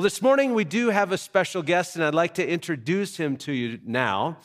Well, this morning we do have a special guest, and I'd like to introduce him to you now.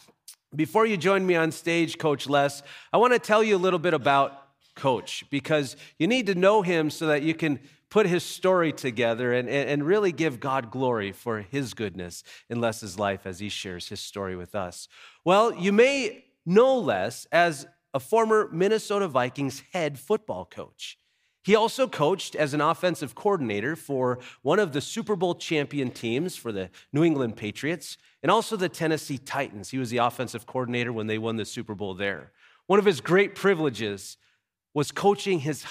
Before you join me on stage, Coach Les, I want to tell you a little bit about Coach because you need to know him so that you can put his story together and, and really give God glory for his goodness in Les's life as he shares his story with us. Well, you may know Les as a former Minnesota Vikings head football coach. He also coached as an offensive coordinator for one of the Super Bowl champion teams for the New England Patriots and also the Tennessee Titans. He was the offensive coordinator when they won the Super Bowl there. One of his great privileges was coaching his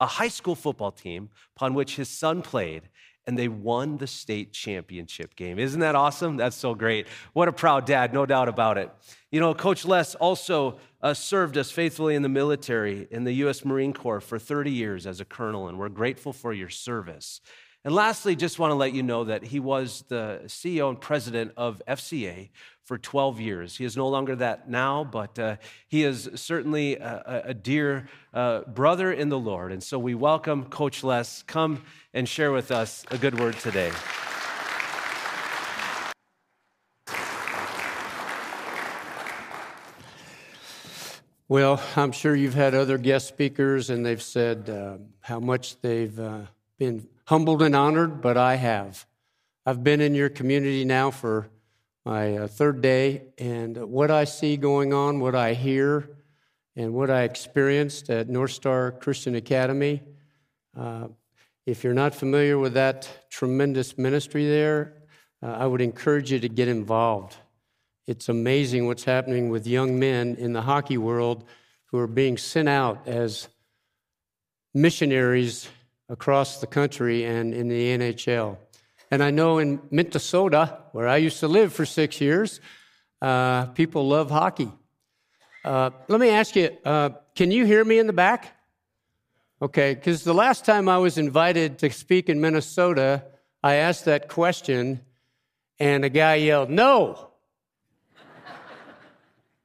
a high school football team upon which his son played, and they won the state championship game. Isn't that awesome? That's so great. What a proud dad, no doubt about it. You know, Coach Les also uh, served us faithfully in the military, in the U.S. Marine Corps for 30 years as a colonel, and we're grateful for your service. And lastly, just want to let you know that he was the CEO and president of FCA for 12 years. He is no longer that now, but uh, he is certainly a, a dear uh, brother in the Lord. And so we welcome Coach Les. Come and share with us a good word today. Well, I'm sure you've had other guest speakers, and they've said uh, how much they've uh, been humbled and honored, but I have. I've been in your community now for my uh, third day, and what I see going on, what I hear, and what I experienced at North Star Christian Academy. Uh, if you're not familiar with that tremendous ministry there, uh, I would encourage you to get involved. It's amazing what's happening with young men in the hockey world who are being sent out as missionaries across the country and in the NHL. And I know in Minnesota, where I used to live for six years, uh, people love hockey. Uh, let me ask you uh, can you hear me in the back? Okay, because the last time I was invited to speak in Minnesota, I asked that question, and a guy yelled, No!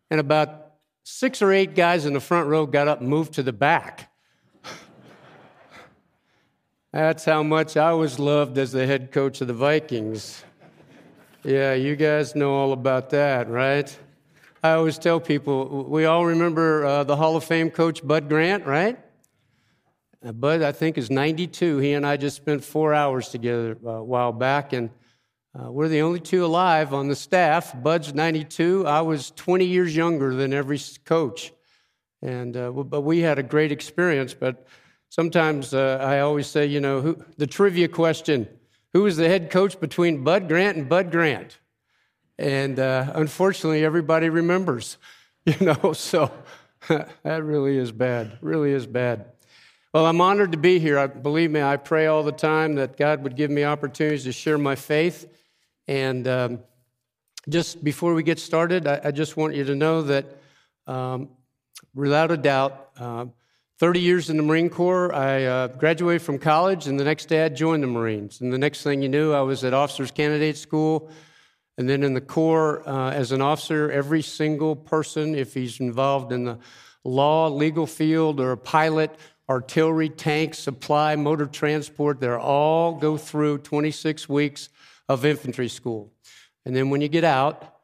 and about six or eight guys in the front row got up and moved to the back. That's how much I was loved as the head coach of the Vikings. Yeah, you guys know all about that, right? I always tell people we all remember uh, the Hall of Fame coach Bud Grant, right? Uh, Bud, I think, is 92. He and I just spent four hours together uh, a while back, and uh, we're the only two alive on the staff. Bud's 92. I was 20 years younger than every coach, and uh, but we had a great experience. But Sometimes uh, I always say, you know, who, the trivia question who was the head coach between Bud Grant and Bud Grant? And uh, unfortunately, everybody remembers, you know, so that really is bad, really is bad. Well, I'm honored to be here. I, believe me, I pray all the time that God would give me opportunities to share my faith. And um, just before we get started, I, I, just want you to know that um, without a doubt, uh, 30 years in the Marine Corps. I uh, graduated from college, and the next day I joined the Marines. And the next thing you knew, I was at Officers Candidate School. And then in the Corps, uh, as an officer, every single person, if he's involved in the law, legal field, or a pilot, artillery, tank, supply, motor transport, they all go through 26 weeks of infantry school. And then when you get out,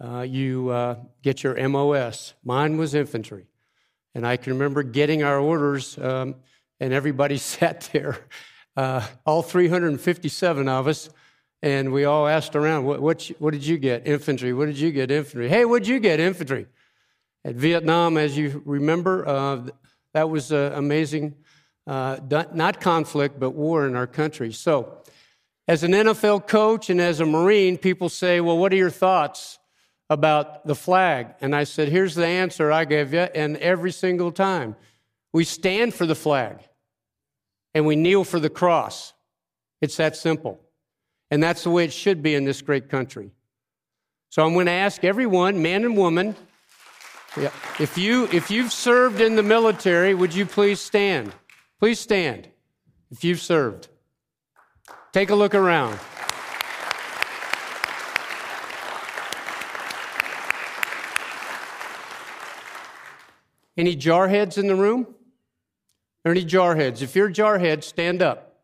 uh, you uh, get your MOS. Mine was infantry. And I can remember getting our orders, um, and everybody sat there, uh, all 357 of us, and we all asked around, what, what, what, did you get? Infantry. What did you get? Infantry. Hey, what did you get? Infantry. At Vietnam, as you remember, uh, that was uh, amazing. not conflict, but war in our country. So, as an NFL coach and as a Marine, people say, well, what are your thoughts about the flag. And I said, Here's the answer I gave you. And every single time, we stand for the flag and we kneel for the cross. It's that simple. And that's the way it should be in this great country. So I'm going to ask everyone, man and woman, yeah, if, you, if you've served in the military, would you please stand? Please stand if you've served. Take a look around. Any jarheads in the room? Are any jarheads? If you're a jarhead, stand up.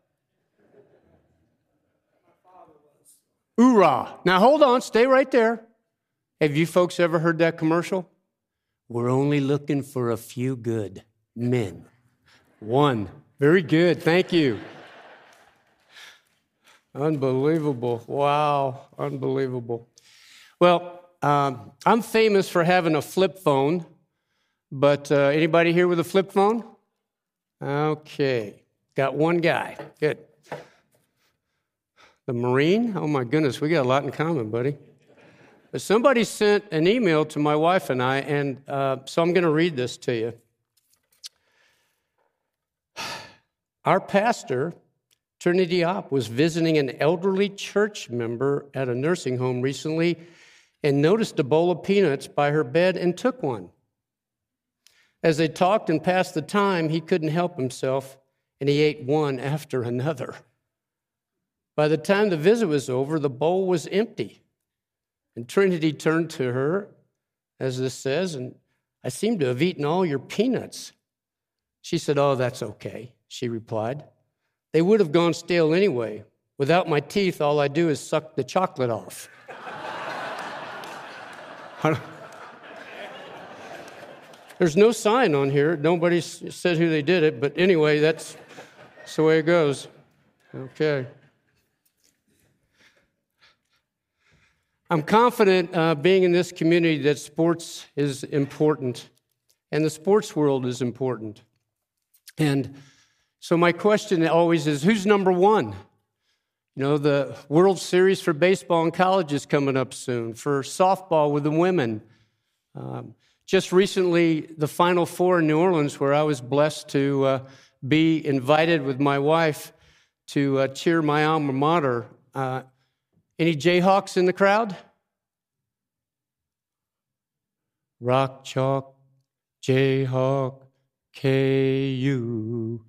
Hoorah. Now hold on, stay right there. Have you folks ever heard that commercial? We're only looking for a few good men. One. Very good. Thank you. Unbelievable. Wow. Unbelievable. Well, um, I'm famous for having a flip phone, but uh, anybody here with a flip phone? Okay. Got one guy. Good. The Marine? Oh my goodness, we got a lot in common, buddy. But somebody sent an email to my wife and I, and uh, so I'm going to read this to you. Our pastor, Trinity Op, was visiting an elderly church member at a nursing home recently and noticed a bowl of peanuts by her bed and took one. As they talked and passed the time, he couldn't help himself and he ate one after another. By the time the visit was over, the bowl was empty. And Trinity turned to her, as this says, and I seem to have eaten all your peanuts. She said, Oh, that's okay, she replied. They would have gone stale anyway. Without my teeth, all I do is suck the chocolate off. There's no sign on here. Nobody said who they did it, but anyway, that's, that's the way it goes. Okay. I'm confident uh, being in this community that sports is important and the sports world is important. And so, my question always is who's number one? You know, the World Series for baseball in college is coming up soon, for softball with the women. Um, just recently, the Final Four in New Orleans, where I was blessed to uh, be invited with my wife to uh, cheer my alma mater. Uh, any Jayhawks in the crowd? Rock, chalk, Jayhawk, KU.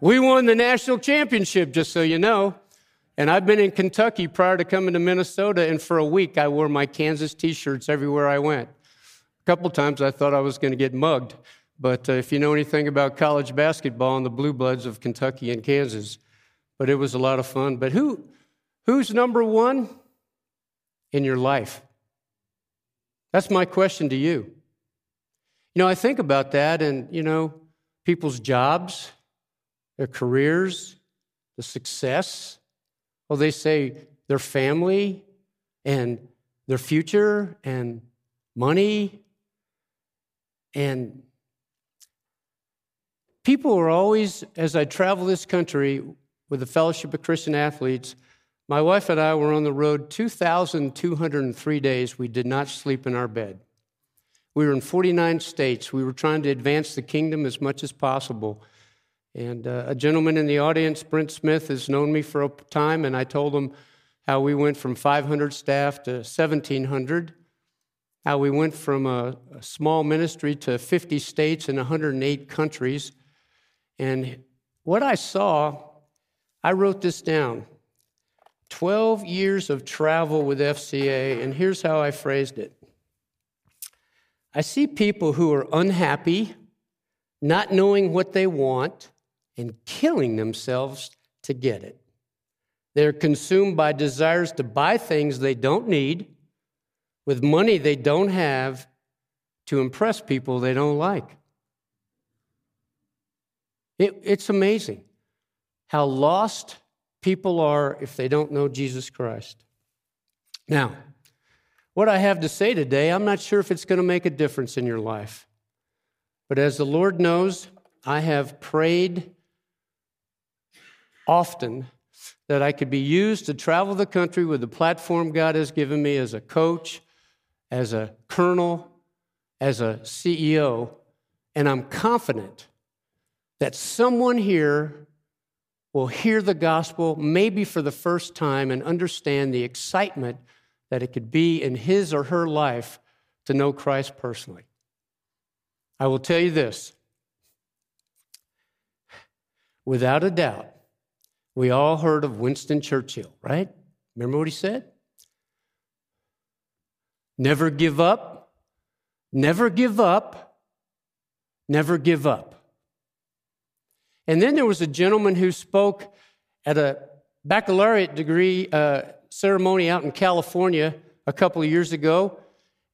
We won the national championship, just so you know. And I've been in Kentucky prior to coming to Minnesota, and for a week I wore my Kansas t shirts everywhere I went. A couple times I thought I was going to get mugged. But uh, if you know anything about college basketball and the blue bloods of Kentucky and Kansas, but it was a lot of fun. But who, Who's number one in your life? That's my question to you. You know, I think about that and, you know, people's jobs, their careers, the success. Well, they say their family and their future and money. And people are always, as I travel this country with the Fellowship of Christian Athletes, my wife and I were on the road 2,203 days. We did not sleep in our bed. We were in 49 states. We were trying to advance the kingdom as much as possible. And uh, a gentleman in the audience, Brent Smith, has known me for a time, and I told him how we went from 500 staff to 1,700, how we went from a, a small ministry to 50 states and 108 countries. And what I saw, I wrote this down. 12 years of travel with FCA, and here's how I phrased it I see people who are unhappy, not knowing what they want, and killing themselves to get it. They're consumed by desires to buy things they don't need with money they don't have to impress people they don't like. It, it's amazing how lost people are if they don't know Jesus Christ. Now, what I have to say today, I'm not sure if it's going to make a difference in your life. But as the Lord knows, I have prayed often that I could be used to travel the country with the platform God has given me as a coach, as a colonel, as a CEO. And I'm confident that someone here will hear the gospel maybe for the first time and understand the excitement that it could be in his or her life to know Christ personally. I will tell you this without a doubt, we all heard of Winston Churchill, right? Remember what he said? Never give up, never give up, never give up. And then there was a gentleman who spoke at a baccalaureate degree uh, ceremony out in California a couple of years ago,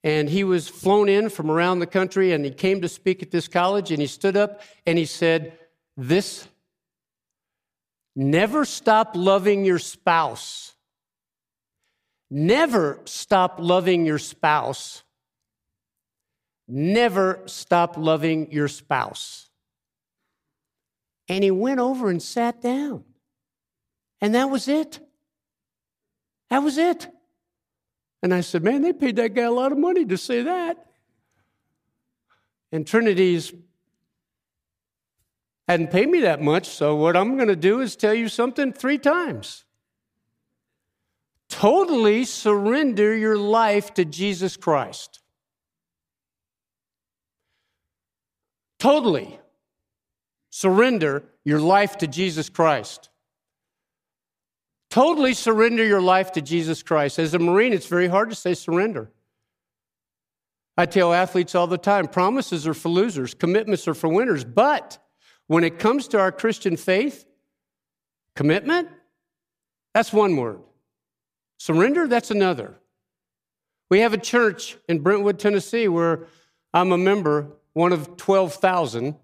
and he was flown in from around the country, and he came to speak at this college, and he stood up and he said, This never stop loving your spouse. Never stop loving your spouse. Never stop loving your spouse. And he went over and sat down. And that was it. That was it. And I said, Man, they paid that guy a lot of money to say that. And Trinity's hadn't paid me that much, so what I'm going to do is tell you something three times. Totally surrender your life to Jesus Christ. Totally surrender your life to Jesus Christ. Totally surrender your life to Jesus Christ. As a Marine, it's very hard to say surrender. I tell athletes all the time promises are for losers, commitments are for winners. But when it comes to our Christian faith, commitment, that's one word. Surrender, that's another. We have a church in Brentwood, Tennessee, where I'm a member, one of 12,000.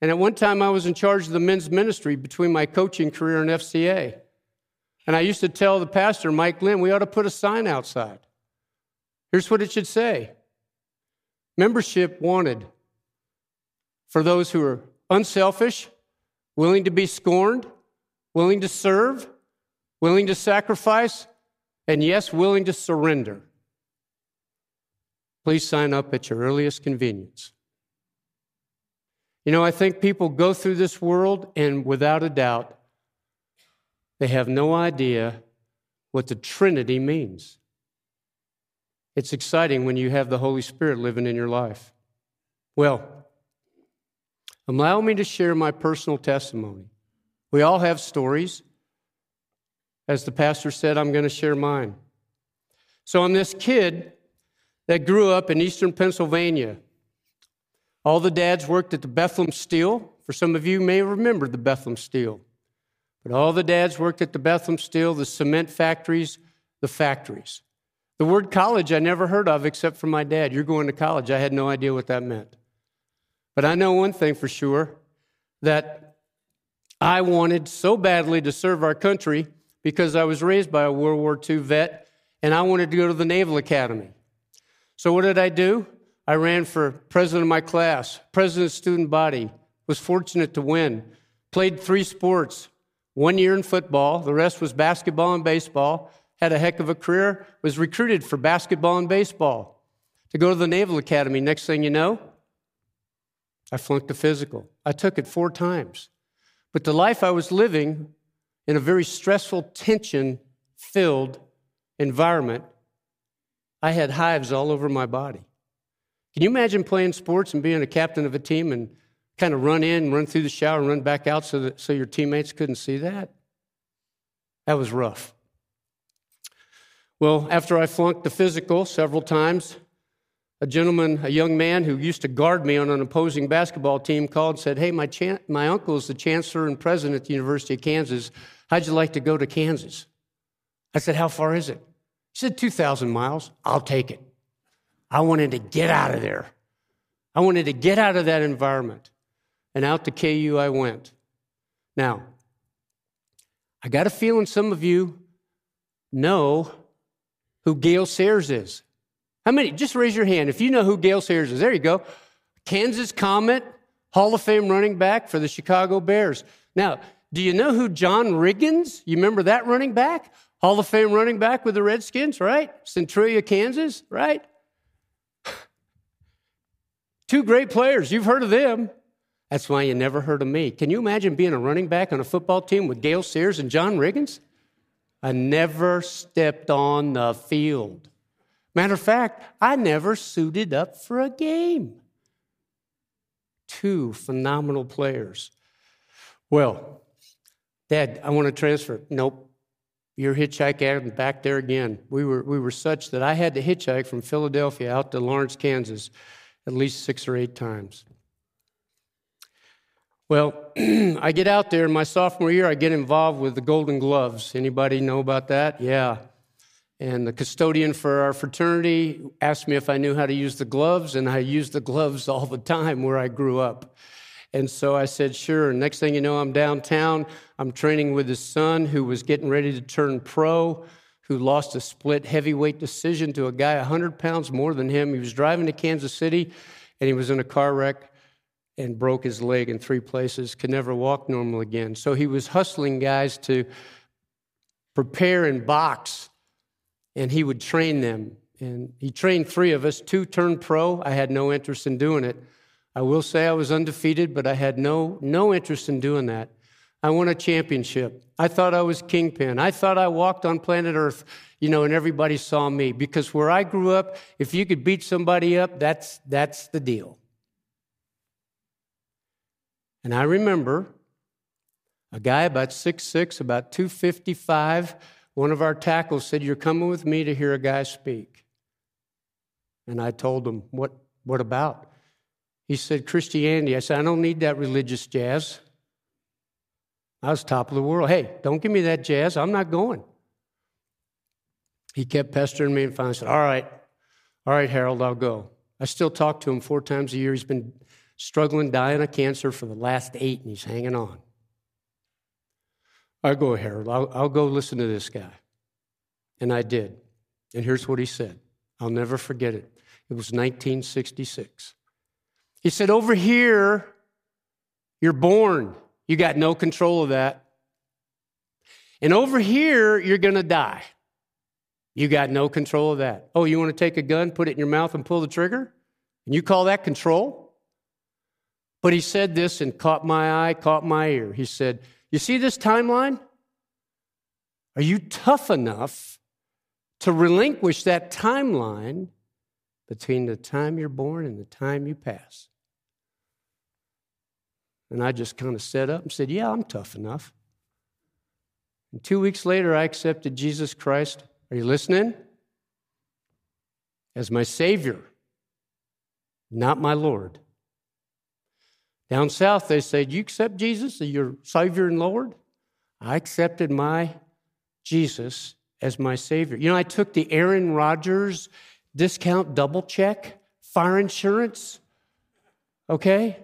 And at one time, I was in charge of the men's ministry between my coaching career and FCA. And I used to tell the pastor, Mike Glenn, we ought to put a sign outside. Here's what it should say Membership wanted for those who are unselfish, willing to be scorned, willing to serve, willing to sacrifice, and yes, willing to surrender. Please sign up at your earliest convenience. You know, I think people go through this world and without a doubt, they have no idea what the Trinity means. It's exciting when you have the Holy Spirit living in your life. Well, allow me to share my personal testimony. We all have stories. As the pastor said, I'm going to share mine. So I'm this kid that grew up in eastern Pennsylvania. All the dads worked at the Bethlehem Steel. For some of you may remember the Bethlehem Steel. But all the dads worked at the Bethlehem Steel, the cement factories, the factories. The word college I never heard of except from my dad. You're going to college. I had no idea what that meant. But I know one thing for sure that I wanted so badly to serve our country because I was raised by a World War II vet and I wanted to go to the Naval Academy. So what did I do? I ran for president of my class, president of student body, was fortunate to win, played three sports, one year in football, the rest was basketball and baseball. Had a heck of a career, was recruited for basketball and baseball to go to the Naval Academy. Next thing you know, I flunked a physical. I took it four times. But the life I was living in a very stressful, tension filled environment, I had hives all over my body. Can you imagine playing sports and being a captain of a team and kind of run in, run through the shower, run back out so that so your teammates couldn't see that. That was rough. Well, after I flunked the physical several times, a gentleman, a young man who used to guard me on an opposing basketball team, called and said, Hey, my, chan- my uncle is the chancellor and president at the University of Kansas. How'd you like to go to Kansas? I said, How far is it? He said, 2,000 miles. I'll take it. I wanted to get out of there. I wanted to get out of that environment and out to KU I went. Now, I got a feeling some of you know who Gale Sayers is. How many? Just raise your hand if you know who Gale Sayers is. There you go. Kansas Comet, Hall of Fame running back for the Chicago Bears. Now, do you know who John Riggins? You remember that running back? Hall of Fame running back with the Redskins, right? Centralia, Kansas, right? Two great players. You've heard of them. That's why you never heard of me. Can you imagine being a running back on a football team with Gale Sayers and John Riggins? I never stepped on the field. Matter of fact, I never suited up for a game. Two phenomenal players. Well, Dad, I want to transfer. Nope. You're hitchhiking back there again. We were, we were such that I had to hitchhike from Philadelphia out to Lawrence, Kansas, at least six or eight times. Well, I get out there in my sophomore year, I get involved with the Golden Gloves. Anybody know about that? Yeah. And the custodian for our fraternity asked me if I knew how to use the gloves, and I used the gloves all the time where I grew up. And so I said, sure. Next thing you know, I'm downtown. I'm training with his son who was getting ready to turn pro, who lost a split heavyweight decision to a guy 100 pounds more than him. He was driving to Kansas City and he was in a car wreck and broke his leg in three places, could never walk normal again. So he was hustling guys to prepare and box, and he would train them. And he trained three of us. Two turned pro. I had no interest in doing it. I will say I was undefeated, but I had no, no interest in doing that. I won a championship. I thought I was kingpin. I thought I walked on planet Earth, you know, and everybody saw me. Because where I grew up, if you could beat somebody up, that's, that's the deal. And I remember a guy about six six, about 255, one of our tackles said, You're coming with me to hear a guy speak. And I told him, What, what about? He said, Christianity. I said, I don't need that religious jazz. I was top of the world. Hey, don't give me that jazz. I'm not going. He kept pestering me and finally said, All right, all right, Harold, I'll go. I still talk to him four times a year. He's been struggling, dying of cancer for the last eight, and he's hanging on. I go, Harold, I'll, I'll go listen to this guy. And I did. And here's what he said I'll never forget it. It was 1966. He said, Over here, you're born. You got no control of that. And over here, you're going to die. You got no control of that. Oh, you want to take a gun, put it in your mouth, and pull the trigger? And you call that control? But he said this and caught my eye, caught my ear. He said, You see this timeline? Are you tough enough to relinquish that timeline between the time you're born and the time you pass? And I just kind of sat up and said, Yeah, I'm tough enough. And two weeks later, I accepted Jesus Christ. Are you listening? As my Savior, not my Lord. Down south, they said, you accept Jesus as your Savior and Lord? I accepted my Jesus as my Savior. You know, I took the Aaron Rodgers discount double check, fire insurance, okay?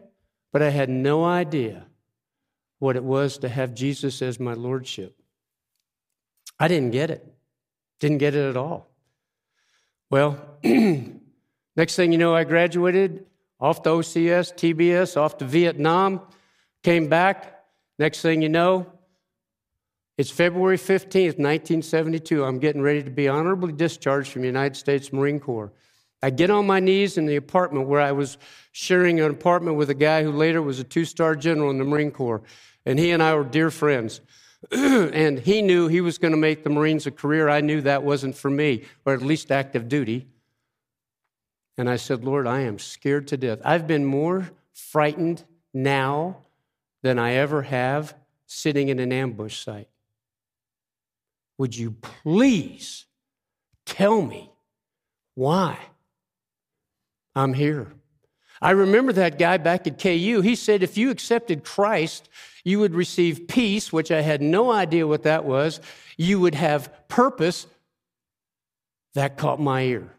But I had no idea what it was to have Jesus as my Lordship. I didn't get it. Didn't get it at all. Well, next thing you know, I graduated off to OCS, TBS, off to Vietnam, came back. Next thing you know, it's February 15th, 1972. I'm getting ready to be honorably discharged from the United States Marine Corps. I get on my knees in the apartment where I was sharing an apartment with a guy who later was a two star general in the Marine Corps. And he and I were dear friends. and he knew he was going to make the Marines a career. I knew that wasn't for me, or at least active duty. And I said, Lord, I am scared to death. I've been more frightened now than I ever have sitting in an ambush site. Would you please tell me why I'm here? I remember that guy back at KU. He said if you accepted Christ, you would receive peace, which I had no idea what that was. You would have purpose. That caught my ear.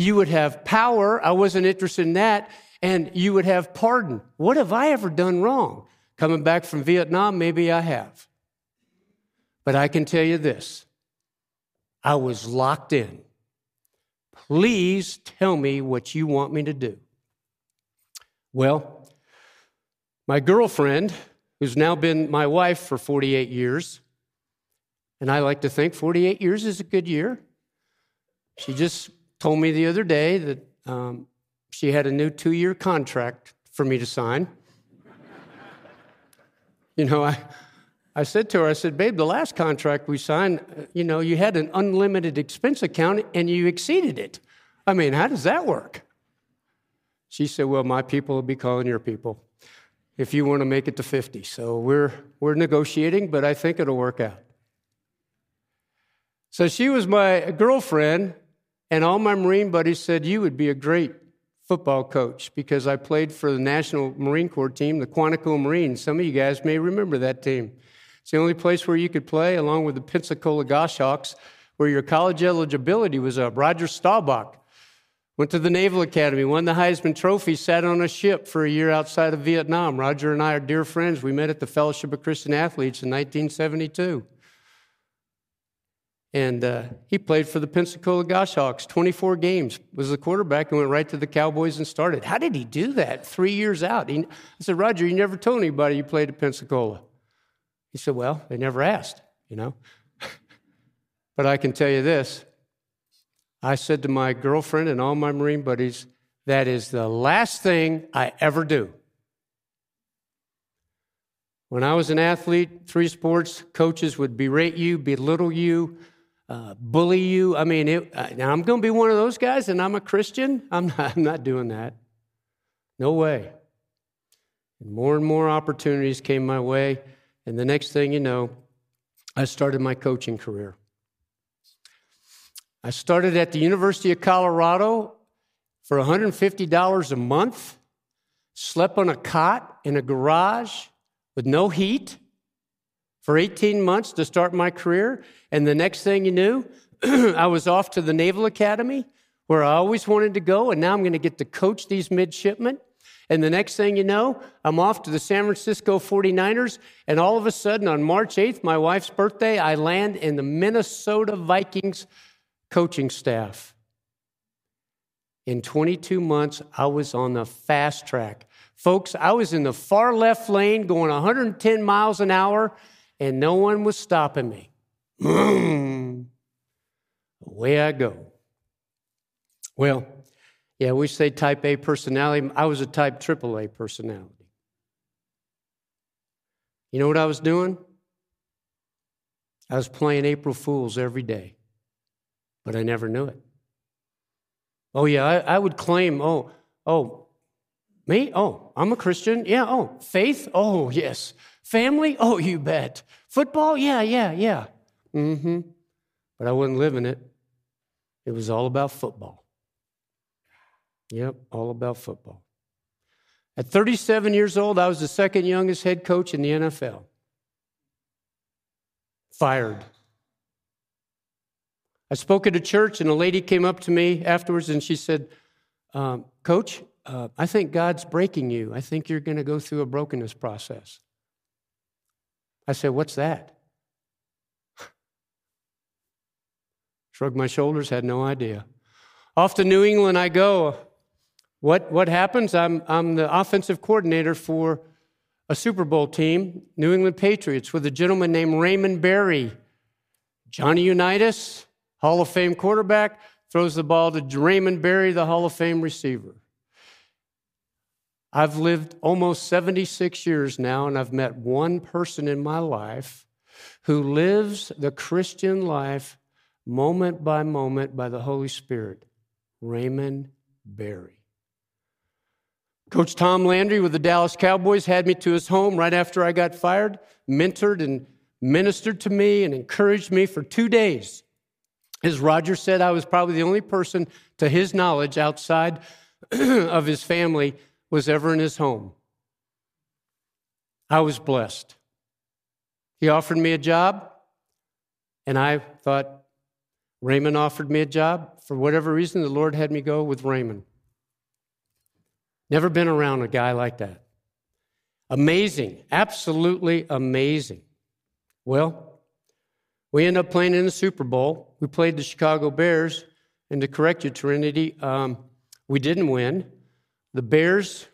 You would have power. I wasn't interested in that. And you would have pardon. What have I ever done wrong? Coming back from Vietnam, maybe I have. But I can tell you this I was locked in. Please tell me what you want me to do. Well, my girlfriend, who's now been my wife for 48 years, and I like to think 48 years is a good year. She just told me the other day that um, she had a new two year contract for me to sign. you know, I, I said to her, I said, babe, the last contract we signed, uh, you know, you had an unlimited expense account and you exceeded it. I mean, how does that work? She said, well, my people will be calling your people if you want to make it to 50. So we're, we're negotiating, but I think it'll work out. So she was my girlfriend, and all my Marine buddies said, You would be a great football coach because I played for the National Marine Corps team, the Quantico Marines. Some of you guys may remember that team. It's the only place where you could play, along with the Pensacola Goshawks, where your college eligibility was up. Roger Staubach went to the Naval Academy, won the Heisman Trophy, sat on a ship for a year outside of Vietnam. Roger and I are dear friends. We met at the Fellowship of Christian Athletes in 1972. And uh, he played for the Pensacola Goshawks, 24 games, was the quarterback, and went right to the Cowboys and started. How did he do that three years out? He, I said, Roger, you never told anybody you played at Pensacola. He said, Well, they never asked, you know. but I can tell you this I said to my girlfriend and all my Marine buddies, that is the last thing I ever do. When I was an athlete, three sports, coaches would berate you, belittle you, uh, bully you. I mean, it, uh, now I'm going to be one of those guys and I'm a Christian. I'm not, I'm not doing that. No way. And more and more opportunities came my way. And the next thing you know, I started my coaching career. I started at the University of Colorado for $150 a month, slept on a cot in a garage with no heat for 18 months to start my career. And the next thing you knew, I was off to the Naval Academy where I always wanted to go. And now I'm going to get to coach these midshipmen. And the next thing you know, I'm off to the San Francisco 49ers. And all of a sudden, on March 8th, my wife's birthday, I land in the Minnesota Vikings coaching staff. In 22 months, I was on the fast track. Folks, I was in the far left lane going 110 miles an hour, and no one was stopping me. Away I go. Well, yeah, we say type A personality. I was a type AAA personality. You know what I was doing? I was playing April Fools every day but I never knew it. Oh, yeah, I, I would claim, oh, oh, me? Oh, I'm a Christian. Yeah, oh, faith? Oh, yes. Family? Oh, you bet. Football? Yeah, yeah, yeah. Mm hmm. But I wasn't living it. It was all about football. Yep, all about football. At 37 years old, I was the second youngest head coach in the NFL. Fired. I spoke at a church, and a lady came up to me afterwards and she said, um, Coach, uh, I think God's breaking you. I think you're going to go through a brokenness process. I said, What's that? Shrugged my shoulders, had no idea. Off to New England I go. What, what happens? I'm, I'm the offensive coordinator for a Super Bowl team, New England Patriots, with a gentleman named Raymond Berry. Johnny Unitas, Hall of Fame quarterback, throws the ball to Raymond Berry, the Hall of Fame receiver. I've lived almost 76 years now, and I've met one person in my life who lives the Christian life moment by moment by the Holy Spirit Raymond Berry. Coach Tom Landry with the Dallas Cowboys had me to his home right after I got fired, mentored and ministered to me and encouraged me for two days. As Roger said, I was probably the only person to his knowledge outside of his family was ever in his home. I was blessed. He offered me a job, and I thought, Raymond offered me a job. For whatever reason, the Lord had me go with Raymond. Never been around a guy like that. Amazing, absolutely amazing. Well, we end up playing in the Super Bowl. We played the Chicago Bears. And to correct you, Trinity, um, we didn't win. The Bears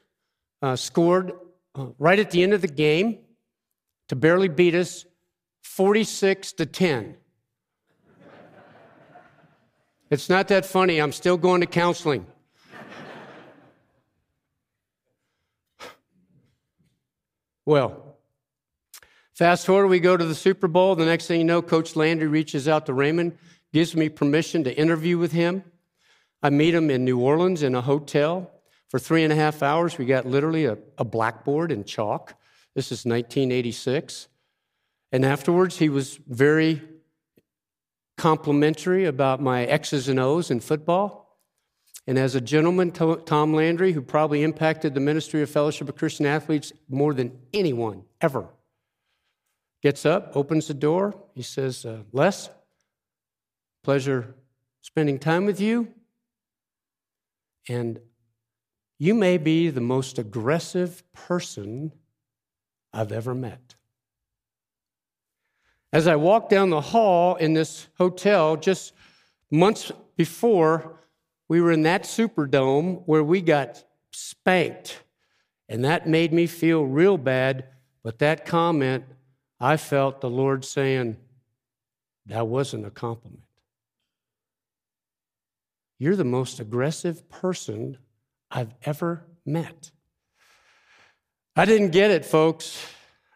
uh, scored uh, right at the end of the game to barely beat us 46 to 10. It's not that funny. I'm still going to counseling. well, Fast forward, we go to the Super Bowl. The next thing you know, Coach Landry reaches out to Raymond, gives me permission to interview with him. I meet him in New Orleans in a hotel. For three and a half hours, we got literally a, a blackboard and chalk. This is 1986. And afterwards, he was very complimentary about my X's and O's in football. And as a gentleman, Tom Landry, who probably impacted the ministry of Fellowship of Christian Athletes more than anyone ever, gets up, opens the door. He says, uh, Les, pleasure spending time with you. And you may be the most aggressive person I've ever met. As I walked down the hall in this hotel just months before, we were in that Superdome where we got spanked. And that made me feel real bad. But that comment, I felt the Lord saying, that wasn't a compliment. You're the most aggressive person I've ever met. I didn't get it, folks.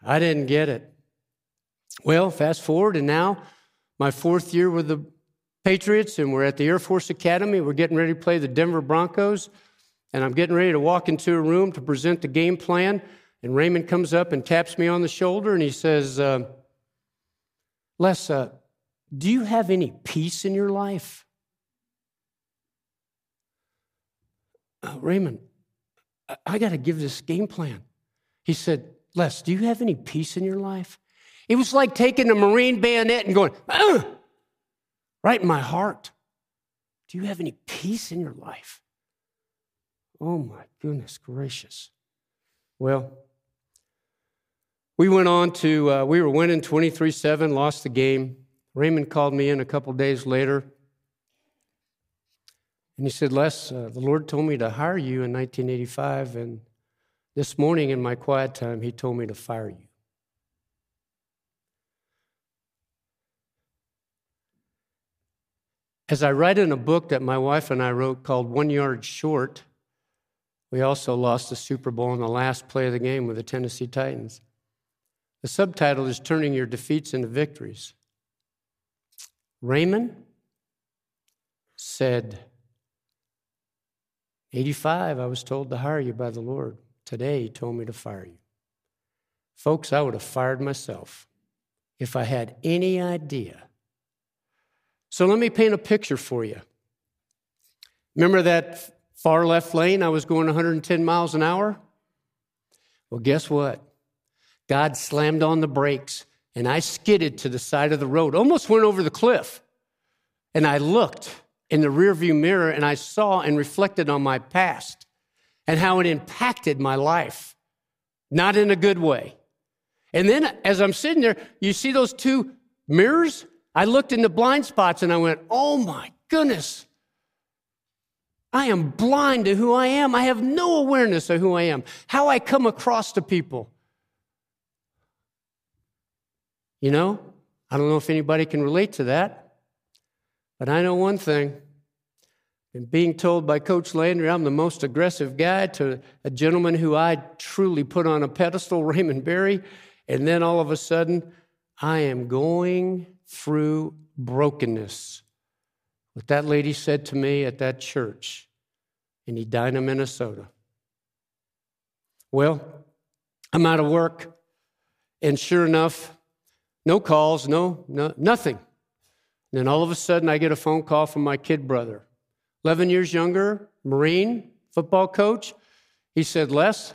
I didn't get it. Well, fast forward, and now my fourth year with the Patriots, and we're at the Air Force Academy. We're getting ready to play the Denver Broncos, and I'm getting ready to walk into a room to present the game plan. And Raymond comes up and taps me on the shoulder, and he says, uh, Les, uh, do you have any peace in your life? Uh, Raymond, I, got to give this game plan. He said, Les, do you have any peace in your life? It was like taking a Marine bayonet and going, Ugh! right in my heart. Do you have any peace in your life? Oh my goodness gracious. Well, we went on to, uh, we were winning 23 7, lost the game. Raymond called me in a couple days later. And he said, Les, uh, the Lord told me to hire you in 1985. And this morning in my quiet time, he told me to fire you. As I write in a book that my wife and I wrote called One Yard Short, we also lost the Super Bowl in the last play of the game with the Tennessee Titans. The subtitle is Turning Your Defeats into Victories. Raymond said, 85, I was told to hire you by the Lord. Today, he told me to fire you. Folks, I would have fired myself if I had any idea so let me paint a picture for you. Remember that far left lane? I was going 110 miles an hour? Well, guess what? God slammed on the brakes and I skidded to the side of the road, almost went over the cliff. And I looked in the rearview mirror and I saw and reflected on my past and how it impacted my life, not in a good way. And then as I'm sitting there, you see those two mirrors? I looked in the blind spots and I went, oh my goodness. I am blind to who I am. I have no awareness of who I am, how I come across to people. You know, I don't know if anybody can relate to that, but I know one thing. And being told by Coach Landry I'm the most aggressive guy to a gentleman who I truly put on a pedestal, Raymond Berry, and then all of a sudden, I am going through brokenness. What that lady said to me at that church in Edina, Minnesota. Well, I'm out of work, and sure enough, no calls, no, no nothing. And then all of a sudden, I get a phone call from my kid brother, 11 years younger, Marine, football coach. He said, Les,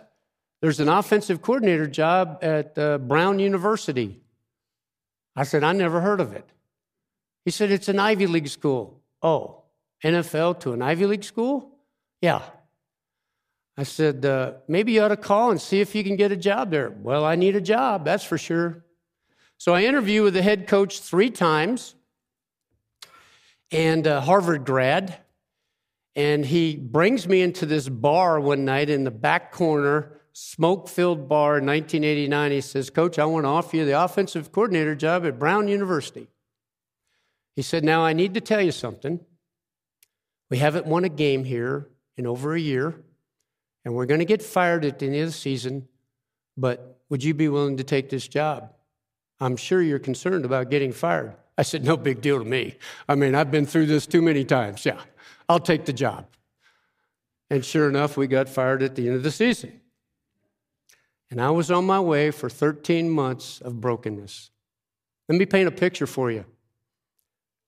there's an offensive coordinator job at uh, Brown University. I said, I never heard of it. He said, It's an Ivy League school. Oh, NFL to an Ivy League school? Yeah. I said, uh, Maybe you ought to call and see if you can get a job there. Well, I need a job, that's for sure. So I interviewed with the head coach three times and a Harvard grad. And he brings me into this bar one night in the back corner smoke filled bar in 1989. He says, Coach, I want to offer you the offensive coordinator job at Brown University. He said, Now I need to tell you something. We haven't won a game here in over a year, and we're going to get fired at the end of the season, but would you be willing to take this job? I'm sure you're concerned about getting fired. I said, No big deal to me. I mean, I've been through this too many times. Yeah, I'll take the job. And sure enough, we got fired at the end of the season. And I was on my way for 13 months of brokenness. Let me paint a picture for you.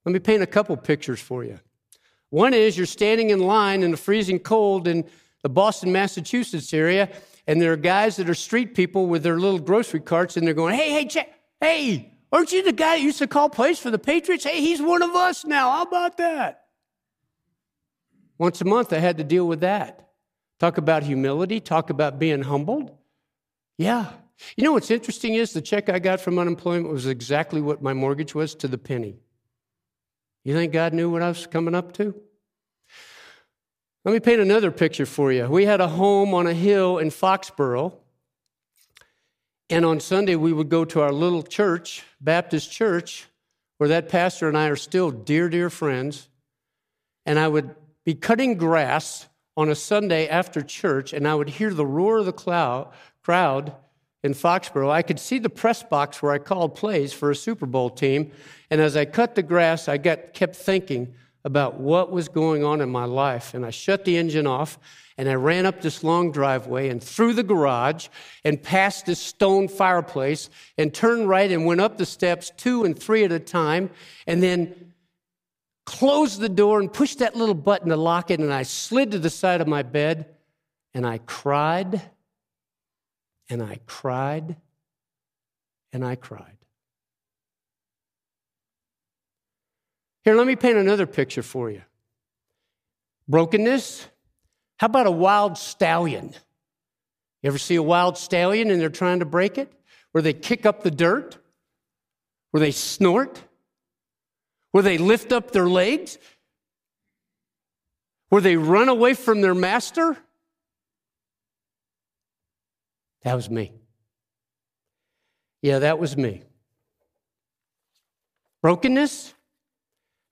Let me paint a couple pictures for you. One is you're standing in line in the freezing cold in the Boston, Massachusetts area, and there are guys that are street people with their little grocery carts, and they're going, hey, hey, hey, aren't you the guy that used to call plays for the Patriots? Hey, he's one of us now. How about that? Once a month, I had to deal with that. Talk about humility, talk about being humbled. Yeah. You know what's interesting is the check I got from unemployment was exactly what my mortgage was to the penny. You think God knew what I was coming up to? Let me paint another picture for you. We had a home on a hill in Foxborough. And on Sunday, we would go to our little church, Baptist church, where that pastor and I are still dear, dear friends. And I would be cutting grass on a Sunday after church, and I would hear the roar of the cloud, crowd in Foxborough. I could see the press box where I called plays for a Super Bowl team. And as I cut the grass, I got, kept thinking about what was going on in my life. And I shut the engine off and I ran up this long driveway and through the garage and past this stone fireplace and turned right and went up the steps two and three at a time and then closed the door and pushed that little button to lock it. And I slid to the side of my bed and I cried and I cried and I cried. Here, let me paint another picture for you. Brokenness. How about a wild stallion? You ever see a wild stallion and they're trying to break it? Where they kick up the dirt? Where they snort? Where they lift up their legs? Where they run away from their master? That was me. Yeah, that was me. Brokenness?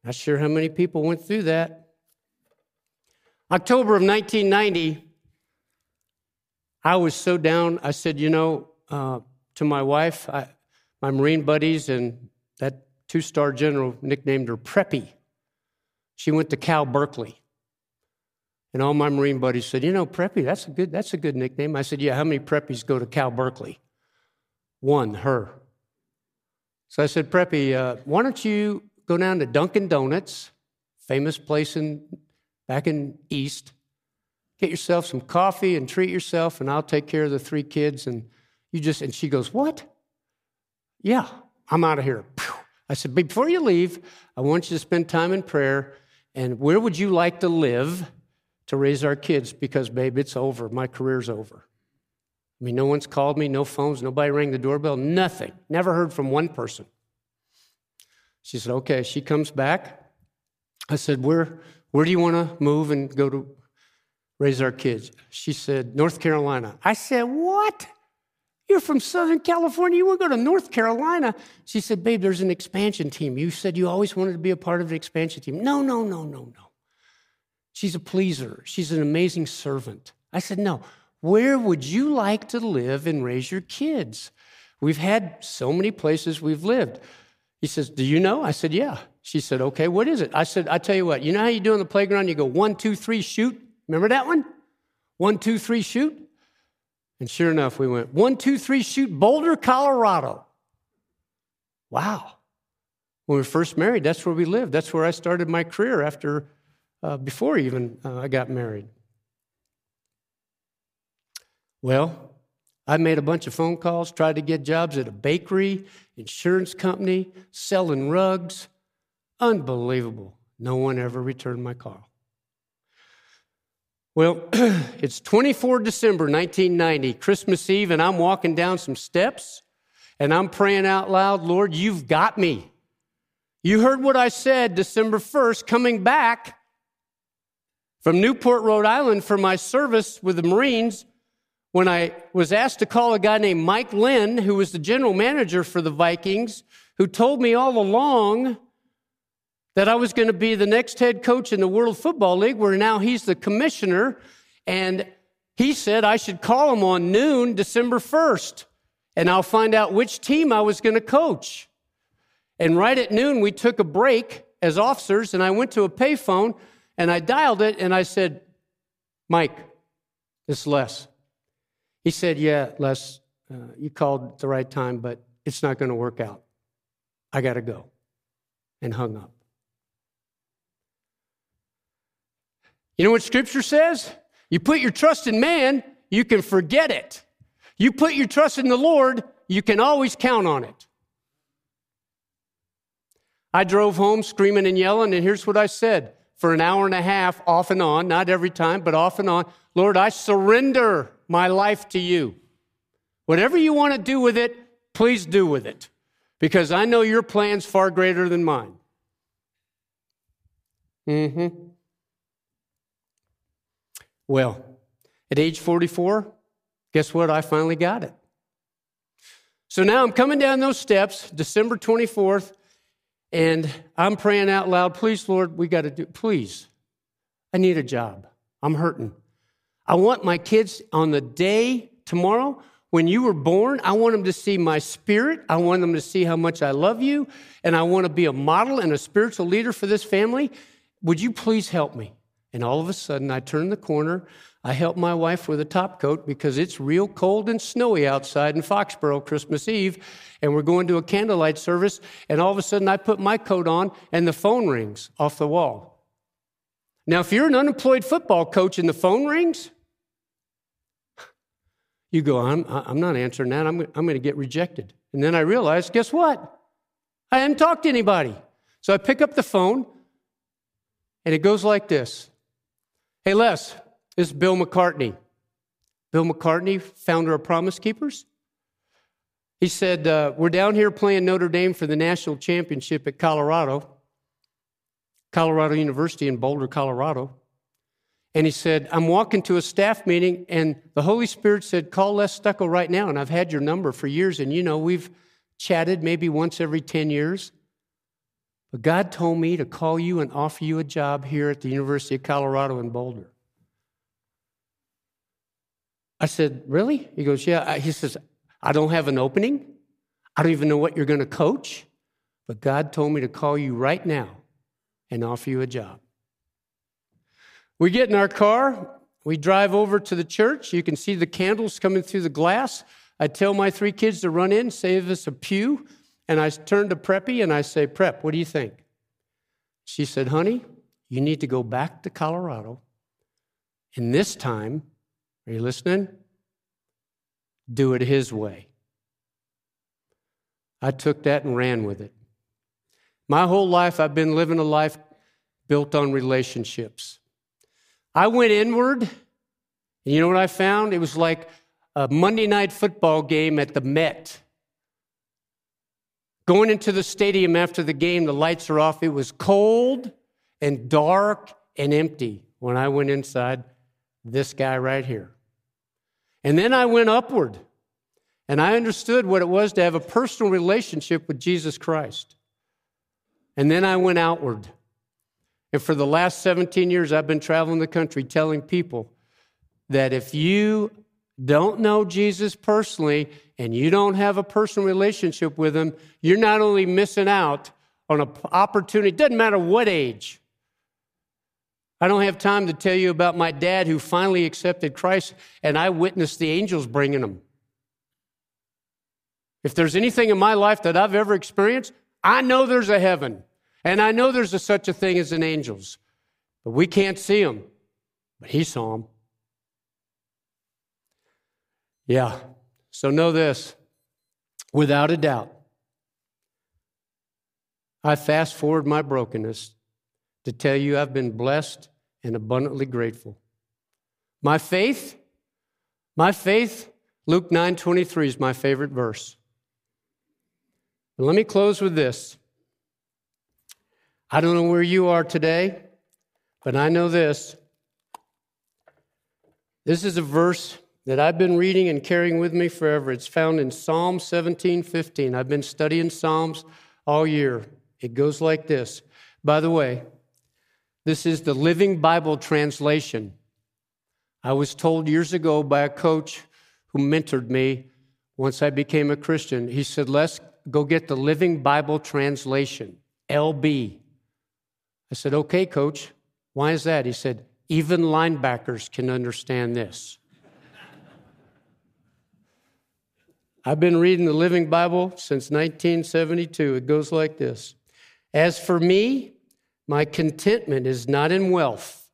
Not sure how many people went through that. October of 1990, I was so down. I said, you know, uh, to my wife, I, my Marine buddies, and that two star general nicknamed her Preppy. She went to Cal Berkeley. And all my Marine buddies said, you know, Preppy, that's a good, that's a good nickname. I said, yeah, how many Preppies go to Cal Berkeley? One, her. So I said, Preppy, uh, why don't you go down to Dunkin' Donuts, famous place in back in East. Get yourself some coffee and treat yourself, and I'll take care of the three kids. And you just and she goes, What? Yeah, I'm out of here. I said, Before you leave, I want you to spend time in prayer. And where would you like to live to raise our kids? Because, babe, it's over. My career's over. I mean, no one's called me, no phones, nobody rang the doorbell, nothing. Never heard from one person. She said, okay. She comes back. I said, where, where do you want to move and go to raise our kids? She said, North Carolina. I said, what? You're from Southern California. You want to go to North Carolina? She said, babe, there's an expansion team. You said you always wanted to be a part of the expansion team. No, no, no, no, no. She's a pleaser. She's an amazing servant. I said, no. Where would you like to live and raise your kids? We've had so many places we've lived. He says, Do you know? I said, Yeah. She said, Okay, what is it? I said, I tell you what, you know how you do on the playground? You go one, two, three, shoot. Remember that one? One, two, three, shoot. And sure enough, we went one, two, three, shoot, Boulder, Colorado. Wow. When we were first married, that's where we lived. That's where I started my career after, uh, before even uh, I got married. Well, I made a bunch of phone calls, tried to get jobs at a bakery, insurance company, selling rugs. Unbelievable. No one ever returned my call. Well, it's 24 December 1990, Christmas Eve, and I'm walking down some steps and I'm praying out loud, Lord, you've got me. You heard what I said December 1st, coming back from Newport, Rhode Island for my service with the Marines when I was asked to call a guy named Mike Lynn, who was the general manager for the Vikings, who told me all along that I was going to be the next head coach in the World Football League, where now he's the commissioner. And he said I should call him on noon, December 1st, and I'll find out which team I was going to coach. And right at noon, we took a break as officers, and I went to a payphone and I dialed it and I said, Mike, it's Les. He said, Yeah, Les, uh, you called at the right time, but it's not going to work out. I got to go. And hung up. You know what scripture says? You put your trust in man, you can forget it. You put your trust in the Lord, you can always count on it. I drove home screaming and yelling, and here's what I said for an hour and a half, off and on, not every time, but off and on Lord, I surrender my life to you. Whatever you want to do with it, please do with it, because I know your plan's far greater than mine. Mm hmm. Well, at age 44, guess what? I finally got it. So now I'm coming down those steps, December 24th, and I'm praying out loud, please, Lord, we got to do, please, I need a job. I'm hurting. I want my kids on the day tomorrow when you were born, I want them to see my spirit. I want them to see how much I love you. And I want to be a model and a spiritual leader for this family. Would you please help me? And all of a sudden, I turn the corner. I help my wife with a top coat because it's real cold and snowy outside in Foxborough Christmas Eve. And we're going to a candlelight service. And all of a sudden, I put my coat on and the phone rings off the wall. Now, if you're an unemployed football coach and the phone rings, you go, I'm, I'm not answering that. I'm, I'm going to get rejected. And then I realized, guess what? I hadn't talked to anybody. So I pick up the phone, and it goes like this Hey, Les, this is Bill McCartney. Bill McCartney, founder of Promise Keepers. He said, uh, We're down here playing Notre Dame for the national championship at Colorado, Colorado University in Boulder, Colorado. And he said, I'm walking to a staff meeting, and the Holy Spirit said, Call Les Steckel right now. And I've had your number for years, and you know, we've chatted maybe once every 10 years. But God told me to call you and offer you a job here at the University of Colorado in Boulder. I said, Really? He goes, Yeah. He says, I don't have an opening. I don't even know what you're going to coach. But God told me to call you right now and offer you a job. We get in our car, we drive over to the church. You can see the candles coming through the glass. I tell my three kids to run in, save us a pew. And I turn to Preppy and I say, Prep, what do you think? She said, Honey, you need to go back to Colorado. And this time, are you listening? Do it his way. I took that and ran with it. My whole life, I've been living a life built on relationships. I went inward, and you know what I found? It was like a Monday night football game at the Met. Going into the stadium after the game, the lights are off. It was cold and dark and empty when I went inside this guy right here. And then I went upward and I understood what it was to have a personal relationship with Jesus Christ. And then I went outward and for the last 17 years, I've been traveling the country telling people that if you don't know Jesus personally and you don't have a personal relationship with him, you're not only missing out on an opportunity, it doesn't matter what age. I don't have time to tell you about my dad who finally accepted Christ, and I witnessed the angels bringing him. If there's anything in my life that I've ever experienced, I know there's a heaven. And I know there's a, such a thing as an angels, but we can't see them. But he saw them. Yeah. So know this without a doubt. I fast forward my brokenness to tell you I've been blessed and abundantly grateful. My faith, my faith, Luke 9:23 is my favorite verse. And let me close with this. I don't know where you are today, but I know this. This is a verse that I've been reading and carrying with me forever. It's found in Psalm 17 15. I've been studying Psalms all year. It goes like this. By the way, this is the Living Bible translation. I was told years ago by a coach who mentored me once I became a Christian. He said, Let's go get the Living Bible translation, LB. I said, okay, coach. Why is that? He said, even linebackers can understand this. I've been reading the Living Bible since 1972. It goes like this As for me, my contentment is not in wealth,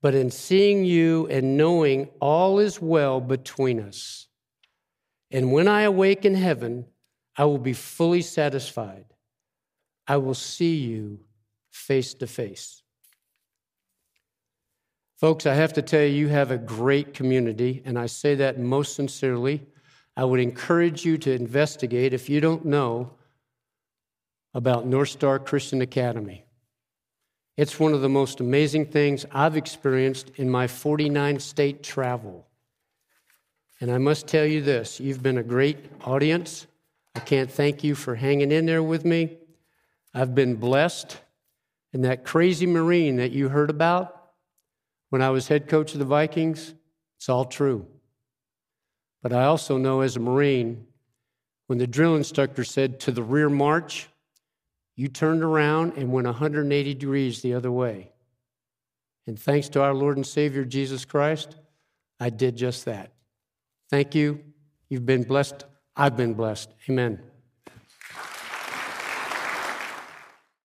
but in seeing you and knowing all is well between us. And when I awake in heaven, I will be fully satisfied. I will see you face to face. Folks, I have to tell you, you have a great community, and I say that most sincerely. I would encourage you to investigate if you don't know about North Star Christian Academy. It's one of the most amazing things I've experienced in my 49 state travel. And I must tell you this you've been a great audience. I can't thank you for hanging in there with me. I've been blessed. And that crazy Marine that you heard about when I was head coach of the Vikings, it's all true. But I also know as a Marine, when the drill instructor said to the rear march, you turned around and went 180 degrees the other way. And thanks to our Lord and Savior Jesus Christ, I did just that. Thank you. You've been blessed. I've been blessed. Amen.